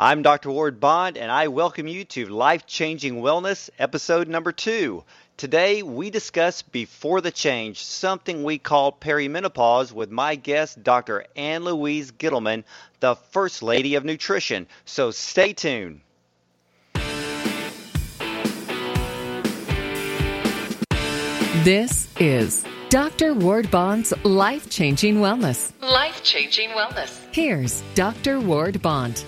I'm Dr. Ward Bond, and I welcome you to Life Changing Wellness, episode number two. Today, we discuss Before the Change, something we call perimenopause, with my guest, Dr. Ann Louise Gittleman, the First Lady of Nutrition. So stay tuned. This is Dr. Ward Bond's Life Changing Wellness. Life Changing Wellness. Here's Dr. Ward Bond.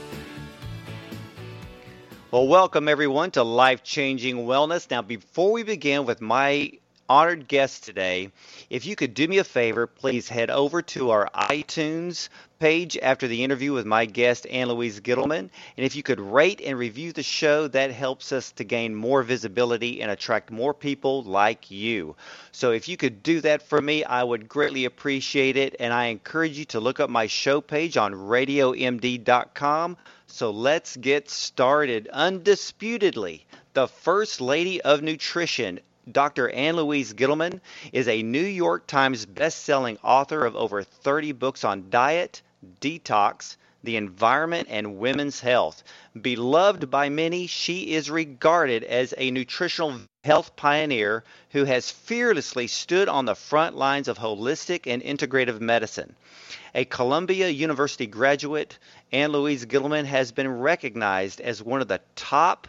Well, welcome everyone to Life Changing Wellness. Now, before we begin with my honored guest today, if you could do me a favor, please head over to our iTunes page after the interview with my guest, Ann Louise Gittleman. And if you could rate and review the show, that helps us to gain more visibility and attract more people like you. So if you could do that for me, I would greatly appreciate it. And I encourage you to look up my show page on radiomd.com. So let's get started. Undisputedly, the First Lady of Nutrition, Dr. Ann Louise Gittleman, is a New York Times best-selling author of over 30 books on diet, detox, the environment, and women's health. Beloved by many, she is regarded as a nutritional health pioneer who has fearlessly stood on the front lines of holistic and integrative medicine. A Columbia University graduate, Ann Louise Gittleman has been recognized as one of the top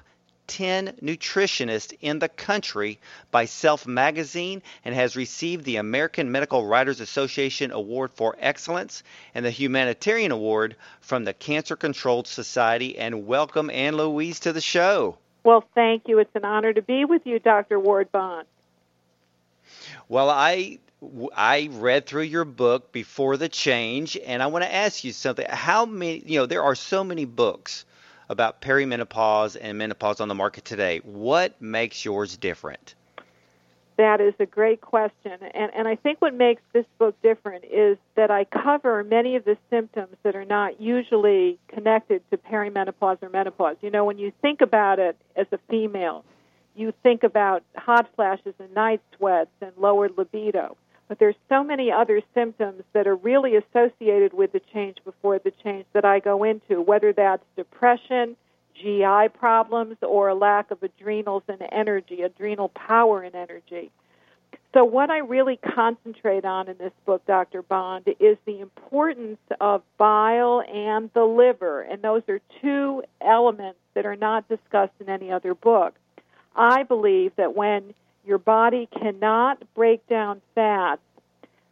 10 nutritionists in the country by Self Magazine and has received the American Medical Writers Association Award for Excellence and the Humanitarian Award from the Cancer Control Society. And welcome, Ann Louise, to the show. Well, thank you. It's an honor to be with you, Dr. Ward Bond. Well, I I read through your book before the change, and I want to ask you something. How many? You know, there are so many books about perimenopause and menopause on the market today. What makes yours different? That is a great question. And, and I think what makes this book different is that I cover many of the symptoms that are not usually connected to perimenopause or menopause. You know, when you think about it as a female, you think about hot flashes and night sweats and lowered libido. But there's so many other symptoms that are really associated with the change before the change that I go into, whether that's depression, GI problems, or a lack of adrenals and energy, adrenal power and energy. So, what I really concentrate on in this book, Dr. Bond, is the importance of bile and the liver. And those are two elements that are not discussed in any other book. I believe that when your body cannot break down fats,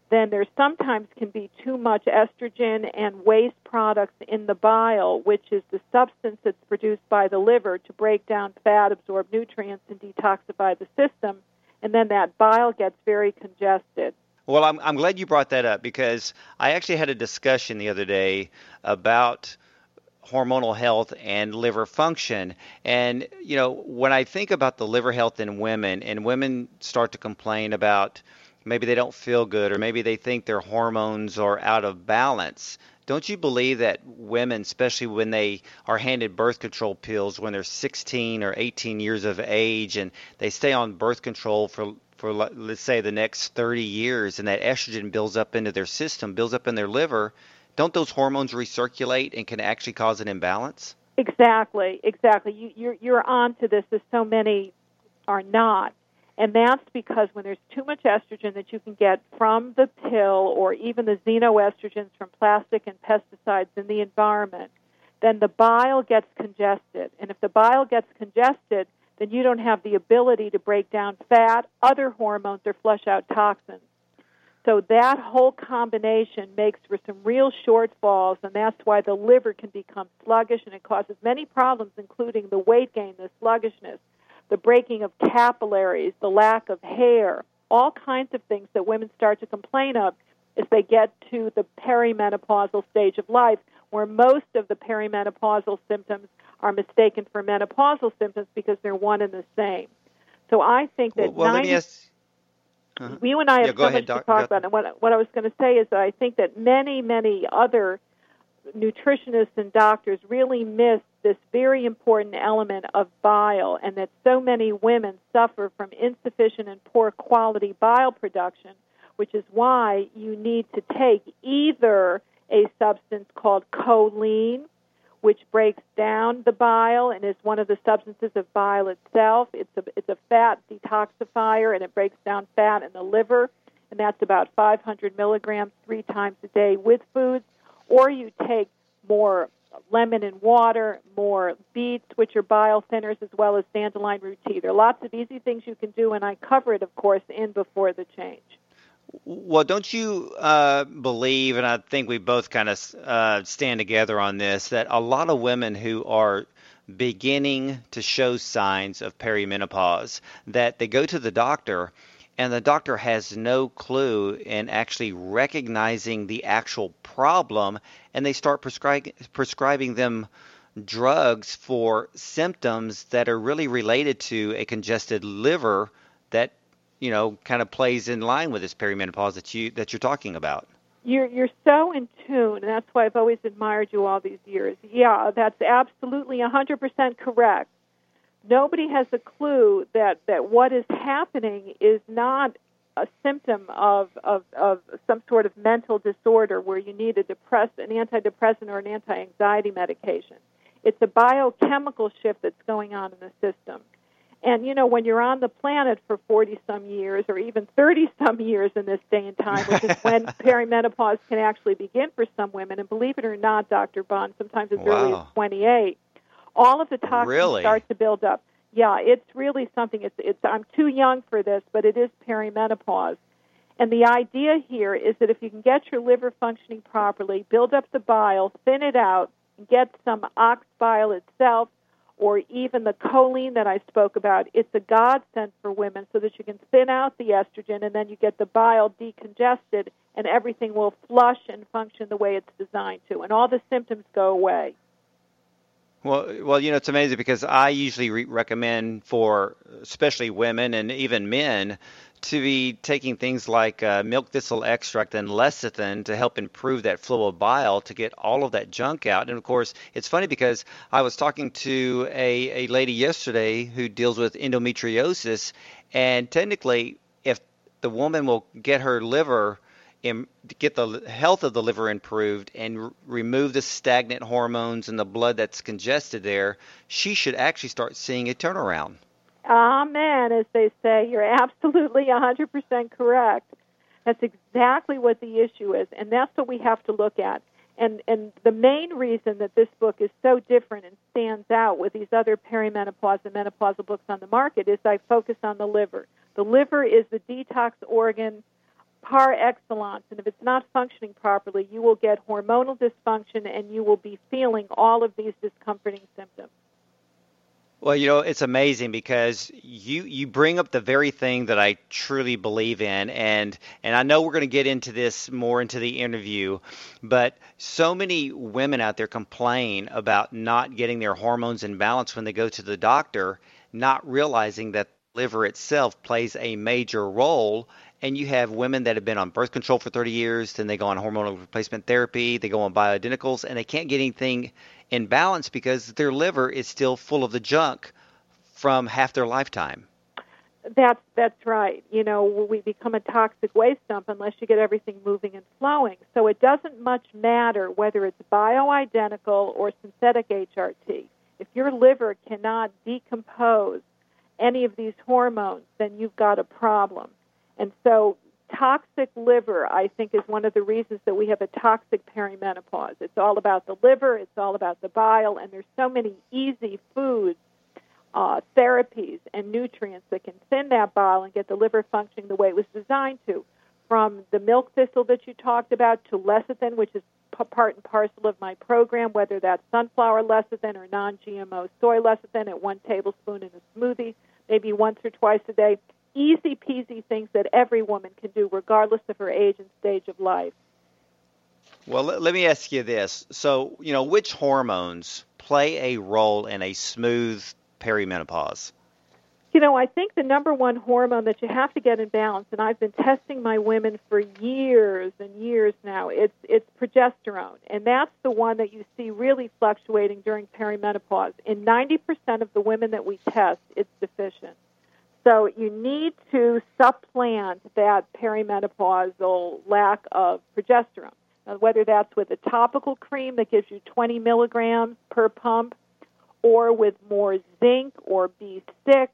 then there sometimes can be too much estrogen and waste products in the bile, which is the substance that's produced by the liver to break down fat, absorb nutrients, and detoxify the system. And then that bile gets very congested. Well, I'm, I'm glad you brought that up because I actually had a discussion the other day about hormonal health and liver function. And, you know, when I think about the liver health in women, and women start to complain about maybe they don't feel good, or maybe they think their hormones are out of balance. Don't you believe that women, especially when they are handed birth control pills when they're 16 or 18 years of age and they stay on birth control for for let's say the next 30 years and that estrogen builds up into their system, builds up in their liver, don't those hormones recirculate and can actually cause an imbalance? Exactly, exactly. You, you're you're on to this as so many are not, and that's because when there's too much estrogen that you can get from the pill or even the xenoestrogens from plastic and pesticides in the environment, then the bile gets congested, and if the bile gets congested, then you don't have the ability to break down fat, other hormones, or flush out toxins. So that whole combination makes for some real shortfalls, and that's why the liver can become sluggish and it causes many problems, including the weight gain, the sluggishness, the breaking of capillaries, the lack of hair, all kinds of things that women start to complain of as they get to the perimenopausal stage of life, where most of the perimenopausal symptoms are mistaken for menopausal symptoms because they're one and the same. So I think that well, well 90, uh-huh. You and I have yeah, so ahead, much doc, to talk about. And what, what I was going to say is that I think that many, many other nutritionists and doctors really miss this very important element of bile, and that so many women suffer from insufficient and poor quality bile production, which is why you need to take either a substance called choline, which breaks down the bile and is one of the substances of bile itself. It's a it's a fat detoxifier and it breaks down fat in the liver, and that's about 500 milligrams three times a day with foods. Or you take more lemon and water, more beets, which are bile thinners, as well as dandelion root tea. There are lots of easy things you can do, and I cover it, of course, in Before the Change. Well, don't you uh, believe, and I think we both kind of uh, stand together on this, that a lot of women who are beginning to show signs of perimenopause, that they go to the doctor and the doctor has no clue in actually recognizing the actual problem, and they start prescribing prescribing them drugs for symptoms that are really related to a congested liver that you know kind of plays in line with this perimenopause that you that you're talking about. You're you're so in tune, and that's why I've always admired you all these years. Yeah, that's absolutely 100% correct nobody has a clue that, that what is happening is not a symptom of, of, of some sort of mental disorder where you need a depress, an antidepressant or an anti-anxiety medication. It's a biochemical shift that's going on in the system. And you know, when you're on the planet for 40 some years or even 30 some years in this day and time, which is when perimenopause can actually begin for some women, and believe it or not, Dr. Bond, sometimes as wow. early as 28, all of the toxins really? start to build up. Yeah, it's really something. It's, it's I'm too young for this, but it is perimenopause. And the idea here is that if you can get your liver functioning properly, build up the bile, thin it out, get some ox bile itself, or even the choline that I spoke about, it's a godsend for women so that you can thin out the estrogen and then you get the bile decongested and everything will flush and function the way it's designed to, and all the symptoms go away. Well, well, you know, it's amazing because I usually re- recommend for especially women and even men to be taking things like uh, milk thistle extract and lecithin to help improve that flow of bile to get all of that junk out. And of course, it's funny because I was talking to a, a lady yesterday who deals with endometriosis, and technically, if the woman will get her liver Im- get the health of the liver improved and r- remove the stagnant hormones and the blood that's congested there, she should actually start seeing a turnaround. Amen, as they say. You're absolutely 100% correct. That's exactly what the issue is, and that's what we have to look at. And and the main reason that this book is so different and stands out with these other perimenopause and menopausal books on the market is I focus on the liver. The liver is the detox organ par excellence. And if it's not functioning properly, you will get hormonal dysfunction and you will be feeling all of these discomforting symptoms. Well, you know, it's amazing because you you bring up the very thing that I truly believe in and and I know we're going to get into this more into the interview, but so many women out there complain about not getting their hormones in balance when they go to the doctor, not realizing that the liver itself plays a major role and you have women that have been on birth control for 30 years, then they go on hormonal replacement therapy, they go on bioidenticals, and they can't get anything in balance because their liver is still full of the junk from half their lifetime. That's that's right. You know, we become a toxic waste dump unless you get everything moving and flowing. So it doesn't much matter whether it's bioidentical or synthetic HRT. If your liver cannot decompose any of these hormones, then you've got a problem. And so toxic liver, I think, is one of the reasons that we have a toxic perimenopause. It's all about the liver, it's all about the bile, and there's so many easy foods, uh, therapies, and nutrients that can thin that bile and get the liver functioning the way it was designed to. From the milk thistle that you talked about to lecithin, which is part and parcel of my program, whether that's sunflower lecithin or non-GMO soy lecithin at one tablespoon in a smoothie, maybe once or twice a day easy peasy things that every woman can do, regardless of her age and stage of life. Well, let, let me ask you this. So, you know, which hormones play a role in a smooth perimenopause? You know, I think the number one hormone that you have to get in balance, and I've been testing my women for years and years now, it's it's progesterone. And that's the one that you see really fluctuating during perimenopause. In 90% of the women that we test, it's deficient. So you need to supplant that perimenopausal lack of progesterone. uh, whether that's with a topical cream that gives you 20 milligrams per pump, or with more zinc or B6,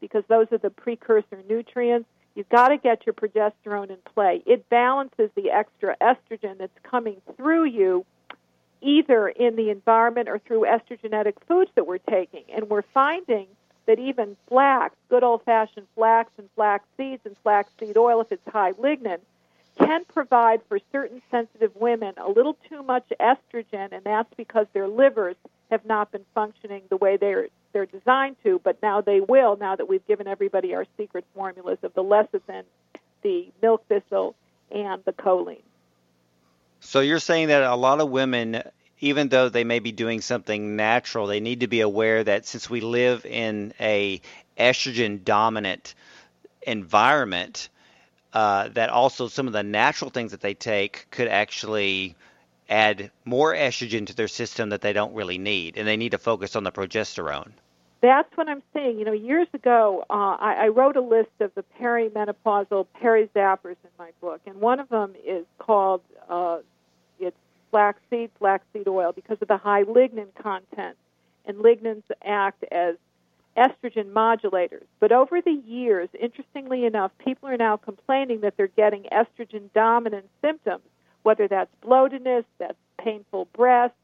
because those are the precursor nutrients. You've got to get your progesterone in play. It balances the extra estrogen that's coming through you either in the environment or through estrogenic foods that we're taking. And we're finding that even flax, good old fashioned flax and flax seeds and flaxseed oil, if it's high lignin, can provide for certain sensitive women a little too much estrogen, and that's because their livers have not been functioning the way they're they're designed to, but now they will. Now that we've given everybody our secret formulas of the lecithin, the milk thistle, and the choline. So you're saying that a lot of women, even though they may be doing something natural, they need to be aware that since we live in a estrogen dominant environment, uh, that also some of the natural things that they take could actually add more estrogen to their system that they don't really need, and they need to focus on the progesterone. That's what I'm saying. You know, years ago, uh, I, I wrote a list of the perimenopausal perizappers in my book, and one of them is called uh, flaxseed, flaxseed oil, because of the high lignin content, and lignins act as estrogen modulators. But over the years, interestingly enough, people are now complaining that they're getting estrogen dominant symptoms, whether that's bloatedness, that's painful breasts,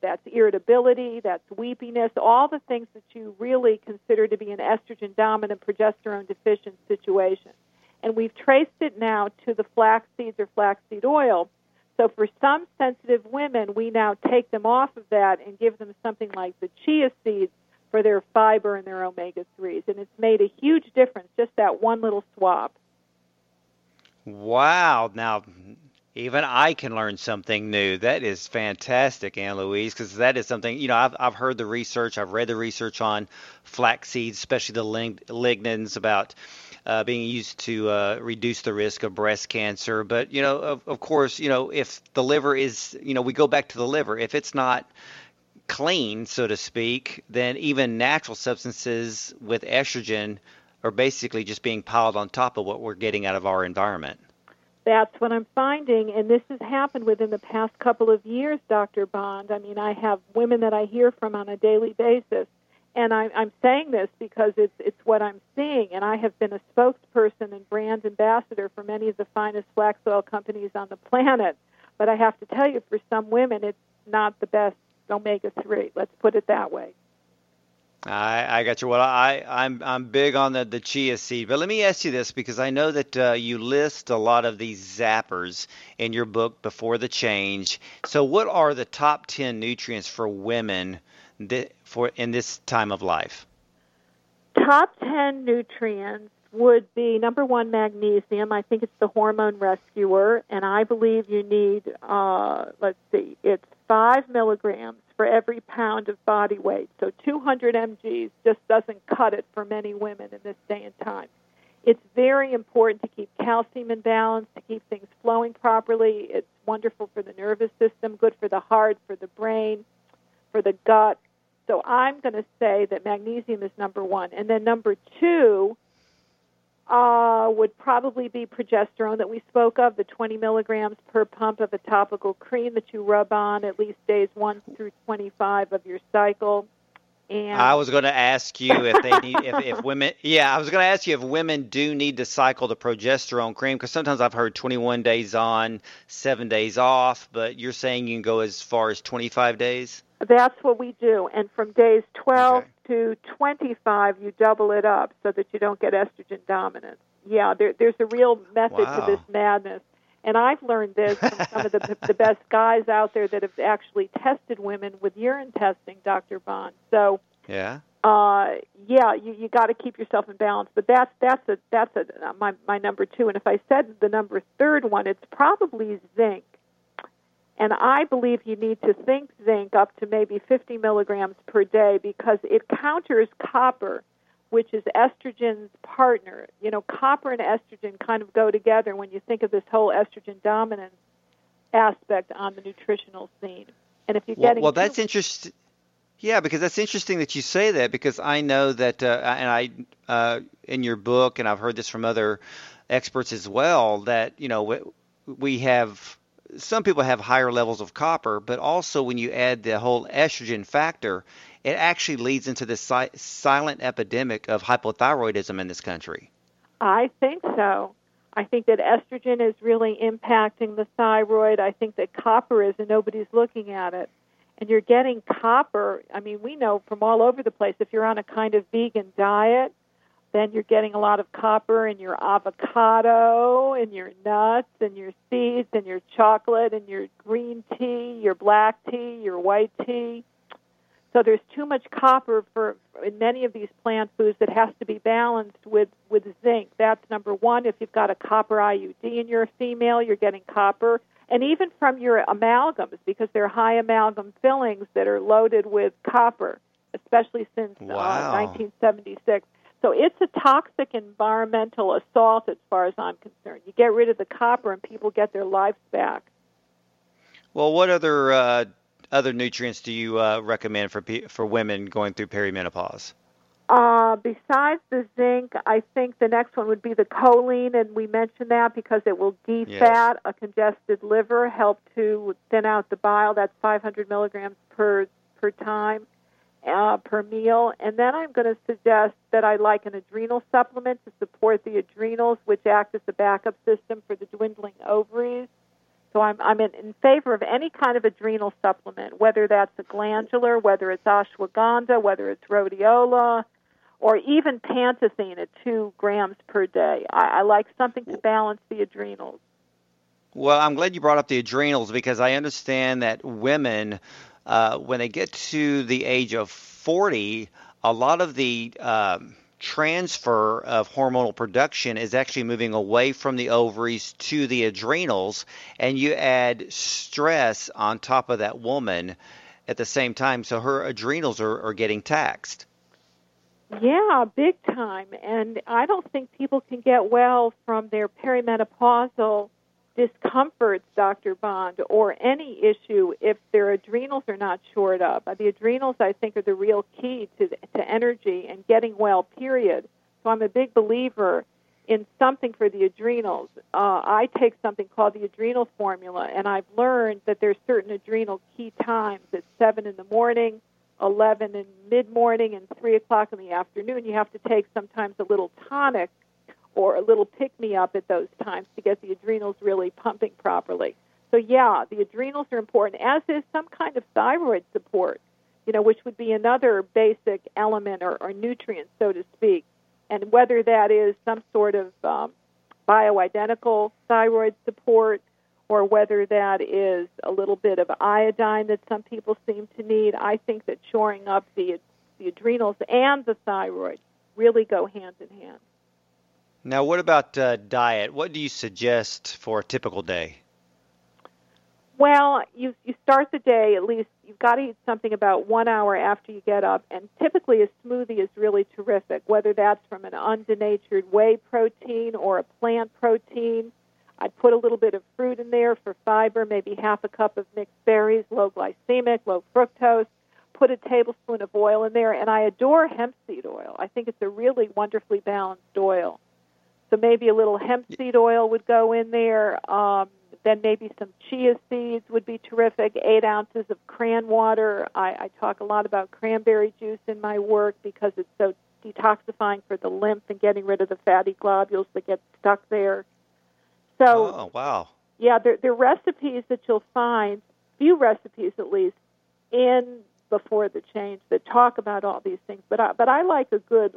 that's irritability, that's weepiness, all the things that you really consider to be an estrogen dominant, progesterone deficient situation. And we've traced it now to the flax seeds or flaxseed oil. So for some sensitive women, we now take them off of that and give them something like the chia seeds for their fiber and their omega 3s. And it's made a huge difference, just that one little swap. Wow. Now, even I can learn something new. That is fantastic, Ann Louise, because that is something, you know, I've, I've heard the research, I've read the research on flax seeds, especially the lig- lignins about uh, being used to uh, reduce the risk of breast cancer. But, you know, of, of course, you know, if the liver is, you know, we go back to the liver, if it's not clean, so to speak, then even natural substances with estrogen are basically just being piled on top of what we're getting out of our environment. That's what I'm finding, and this has happened within the past couple of years, Dr. Bond. I mean, I have women that I hear from on a daily basis, and I, I'm saying this because it's it's what I'm seeing, and I have been a spokesperson and brand ambassador for many of the finest flax oil companies on the planet. But I have to tell you, for some women, it's not the best omega three. Let's put it that way. I, I got you. Well, I, I'm I'm big on the, the chia seed, but let me ask you this because I know that uh, you list a lot of these zappers in your book before the change. So, what are the top ten nutrients for women that, for in this time of life? Top ten nutrients would be number one magnesium. I think it's the hormone rescuer, and I believe you need. Uh, let's see, it's five milligrams for every pound of body weight. So 200 mg's just doesn't cut it for many women in this day and time. It's very important to keep calcium in balance, to keep things flowing properly. It's wonderful for the nervous system, good for the heart, for the brain, for the gut. So I'm going to say that magnesium is number one. And then number two, uh, would probably be progesterone that we spoke of, the 20 milligrams per pump of a topical cream that you rub on at least days 1 through 25 of your cycle. And I was going to ask you if they need, if, if women, yeah, I was going to ask you if women do need to cycle the progesterone cream because sometimes I've heard 21 days on, seven days off, but you're saying you can go as far as 25 days? That's what we do. And from days 12 okay. to 25, you double it up so that you don't get estrogen dominance. Yeah, there, there's a real method wow. to this madness. And I've learned this from some of the, the best guys out there that have actually tested women with urine testing, Dr. Bond. So, yeah. Uh, yeah, you you got to keep yourself in balance, but that's that's a that's a my my number two. And if I said the number third one, it's probably zinc. And I believe you need to think zinc up to maybe 50 milligrams per day because it counters copper, which is estrogen's partner. You know, copper and estrogen kind of go together when you think of this whole estrogen dominance aspect on the nutritional scene. And if you're well, getting well, that's interesting. Yeah, because that's interesting that you say that because I know that, uh, and I uh, in your book, and I've heard this from other experts as well, that you know we, we have some people have higher levels of copper, but also when you add the whole estrogen factor, it actually leads into this si- silent epidemic of hypothyroidism in this country. I think so. I think that estrogen is really impacting the thyroid. I think that copper is, and nobody's looking at it. And you're getting copper. I mean, we know from all over the place if you're on a kind of vegan diet, then you're getting a lot of copper in your avocado, in your nuts, and your seeds, and your chocolate, and your green tea, your black tea, your white tea. So there's too much copper for in many of these plant foods that has to be balanced with with zinc. That's number one. If you've got a copper IUD and you're a female, you're getting copper, and even from your amalgams because they're high amalgam fillings that are loaded with copper, especially since wow. uh, 1976. So it's a toxic environmental assault as far as I'm concerned. You get rid of the copper and people get their lives back. Well, what other uh, other nutrients do you uh, recommend for for women going through perimenopause? Uh, besides the zinc, I think the next one would be the choline, and we mentioned that because it will defat yes. a congested liver, help to thin out the bile. That's 500 milligrams per per time uh, per meal. And then I'm going to suggest that I like an adrenal supplement to support the adrenals, which act as the backup system for the dwindling ovaries. So I'm, I'm in, in favor of any kind of adrenal supplement, whether that's a glandular, whether it's ashwagandha, whether it's rhodiola, or even pantosine at two grams per day. I, I like something to balance the adrenals. Well, I'm glad you brought up the adrenals because I understand that women uh, when they get to the age of 40, a lot of the um, transfer of hormonal production is actually moving away from the ovaries to the adrenals, and you add stress on top of that woman at the same time, so her adrenals are, are getting taxed. Yeah, big time. And I don't think people can get well from their perimenopausal discomforts, Dr. Bond, or any issue if their adrenals are not shored up. The adrenals, I think, are the real key to, to energy and getting well, period. So I'm a big believer in something for the adrenals. Uh, I take something called the adrenal formula, and I've learned that there's certain adrenal key times at 7 in the morning, 11 in mid morning, and 3 o'clock in the afternoon. You have to take sometimes a little tonic or a little pick me up at those times to get the adrenals really pumping properly. So yeah, the adrenals are important, as is some kind of thyroid support, you know, which would be another basic element or, or nutrient, so to speak. And whether that is some sort of um, bioidentical thyroid support or whether that is a little bit of iodine that some people seem to need, I think that shoring up the the adrenals and the thyroid really go hand in hand. Now, what about uh, diet? What do you suggest for a typical day? Well, you you start the day at least you've got to eat something about one hour after you get up, and typically a smoothie is really terrific. Whether that's from an undenatured whey protein or a plant protein, I'd put a little bit of fruit in there for fiber, maybe half a cup of mixed berries, low glycemic, low fructose. Put a tablespoon of oil in there, and I adore hemp seed oil. I think it's a really wonderfully balanced oil. So maybe a little hemp seed oil would go in there. Um, then maybe some chia seeds would be terrific. Eight ounces of cran water. I, I talk a lot about cranberry juice in my work because it's so detoxifying for the lymph and getting rid of the fatty globules that get stuck there. So, oh wow, yeah, there, there are recipes that you'll find, few recipes at least, in before the change that talk about all these things. But I, but I like a good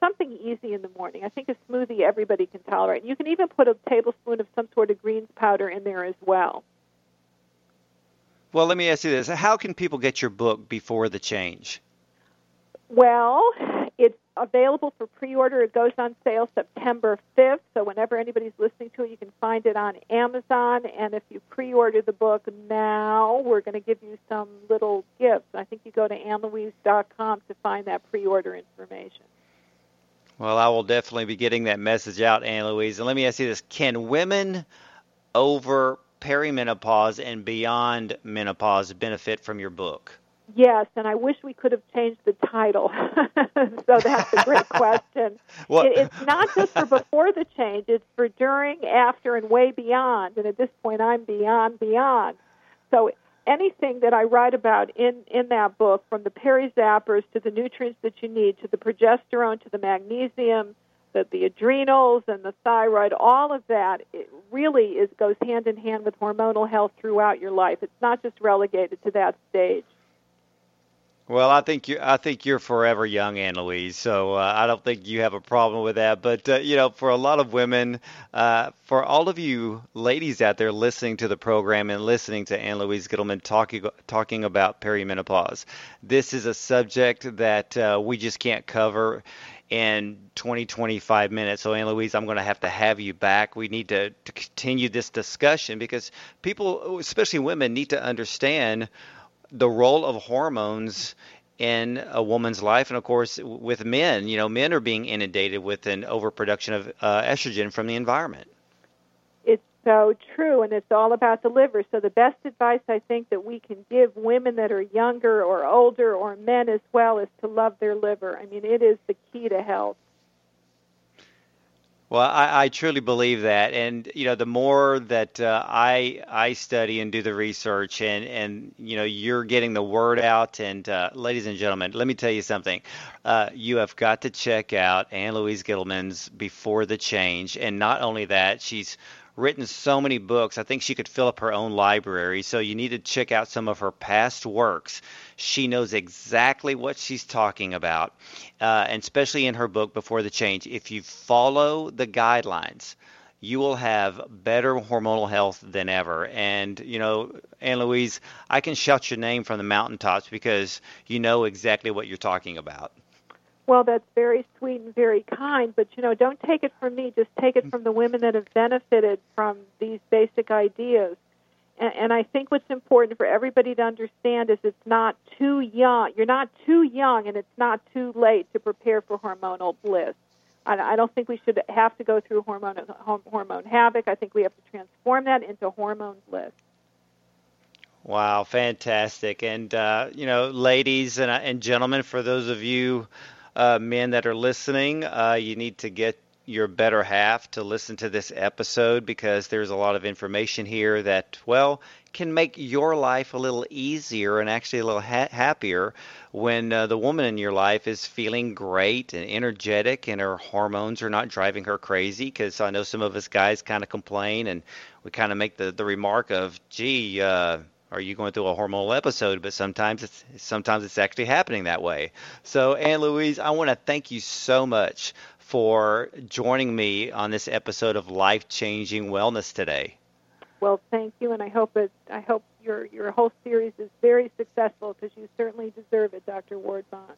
something easy in the morning. I think a smoothie everybody can tolerate. You can even put a tablespoon of some sort of greens powder in there as well. Well, let me ask you this: How can people get your book before the change? Well, it's available for pre-order. It goes on sale September 5th, so whenever anybody's listening to it, you can find it on Amazon. And if you pre-order the book now, we're going to give you some little gifts. I think you go to annlouise.com to find that pre-order information. Well, I will definitely be getting that message out, Ann Louise. And let me ask you this Can women over perimenopause and beyond menopause benefit from your book? Yes, and I wish we could have changed the title. so that's a great question. well, it, it's not just for before the change; it's for during, after, and way beyond. And at this point, I'm beyond beyond. So anything that I write about in in that book, from the perizappers to the nutrients that you need, to the progesterone, to the magnesium, the, the adrenals and the thyroid, all of that it really is goes hand in hand with hormonal health throughout your life. It's not just relegated to that stage. Well, I think you I think you're forever young, Ann Louise. So uh, I don't think you have a problem with that. But uh, you know, for a lot of women, uh, for all of you ladies out there listening to the program and listening to Ann Louise Gittleman talking talking about perimenopause, this is a subject that uh, we just can't cover in 20 25 minutes. So Ann Louise, I'm going to have to have you back. We need to, to continue this discussion because people, especially women, need to understand the role of hormones in a woman's life, and of course, with men, you know, men are being inundated with an overproduction of uh, estrogen from the environment. It's so true, and it's all about the liver. So, the best advice I think that we can give women that are younger or older, or men as well, is to love their liver. I mean, it is the key to health. Well, I, I, truly believe that, and you know, the more that uh, I I study and do the research, and and you know, you're getting the word out. And uh, ladies and gentlemen, let me tell you something. Uh, you have got to check out Ann Louise Gittleman's Before the Change, and not only that, she's written so many books. I think she could fill up her own library. So you need to check out some of her past works. She knows exactly what she's talking about, uh, and especially in her book Before the Change. If you follow the guidelines, you will have better hormonal health than ever. And, you know, Ann Louise, I can shout your name from the mountaintops because you know exactly what you're talking about well, that's very sweet and very kind, but you know, don't take it from me. Just take it from the women that have benefited from these basic ideas. And, and I think what's important for everybody to understand is it's not too young. You're not too young, and it's not too late to prepare for hormonal bliss. I, I don't think we should have to go through hormone hormone havoc. I think we have to transform that into hormone bliss. Wow, fantastic! And uh, you know, ladies and, uh, and gentlemen, for those of you uh, men that are listening, uh, you need to get your better half to listen to this episode because there's a lot of information here that, well, can make your life a little easier and actually a little ha- happier when uh, the woman in your life is feeling great and energetic and her hormones are not driving her crazy. Because I know some of us guys kind of complain and we kind of make the, the remark of, gee, uh, are you going through a hormonal episode? But sometimes it's sometimes it's actually happening that way. So, Ann Louise, I want to thank you so much for joining me on this episode of Life Changing Wellness today. Well, thank you, and I hope it. I hope your your whole series is very successful because you certainly deserve it, Dr. Ward Bond.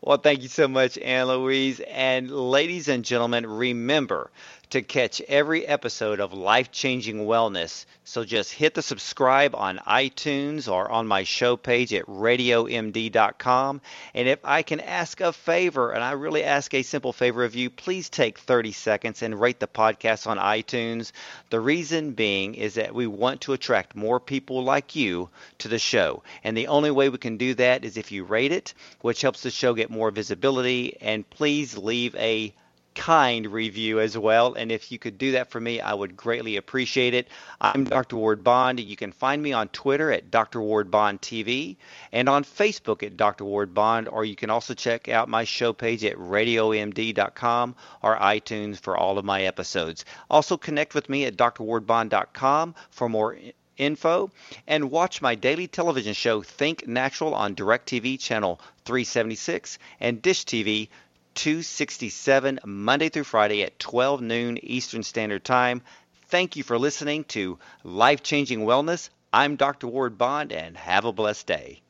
Well, thank you so much, Ann Louise. And ladies and gentlemen, remember to catch every episode of Life Changing Wellness. So just hit the subscribe on iTunes or on my show page at radiomd.com. And if I can ask a favor, and I really ask a simple favor of you, please take 30 seconds and rate the podcast on iTunes. The reason being is that we want to attract more people like you to the show. And the only way we can do that is if you rate it, which helps the show get more visibility. And please leave a kind review as well. And if you could do that for me, I would greatly appreciate it. I'm Dr. Ward Bond. You can find me on Twitter at Dr. Ward Bond TV and on Facebook at Dr. Ward Bond, or you can also check out my show page at radiomd.com or iTunes for all of my episodes. Also connect with me at drwardbond.com for more info and watch my daily television show Think Natural on DirecTV channel 376 and Dish TV 267 Monday through Friday at 12 noon Eastern Standard Time. Thank you for listening to Life Changing Wellness. I'm Dr. Ward Bond, and have a blessed day.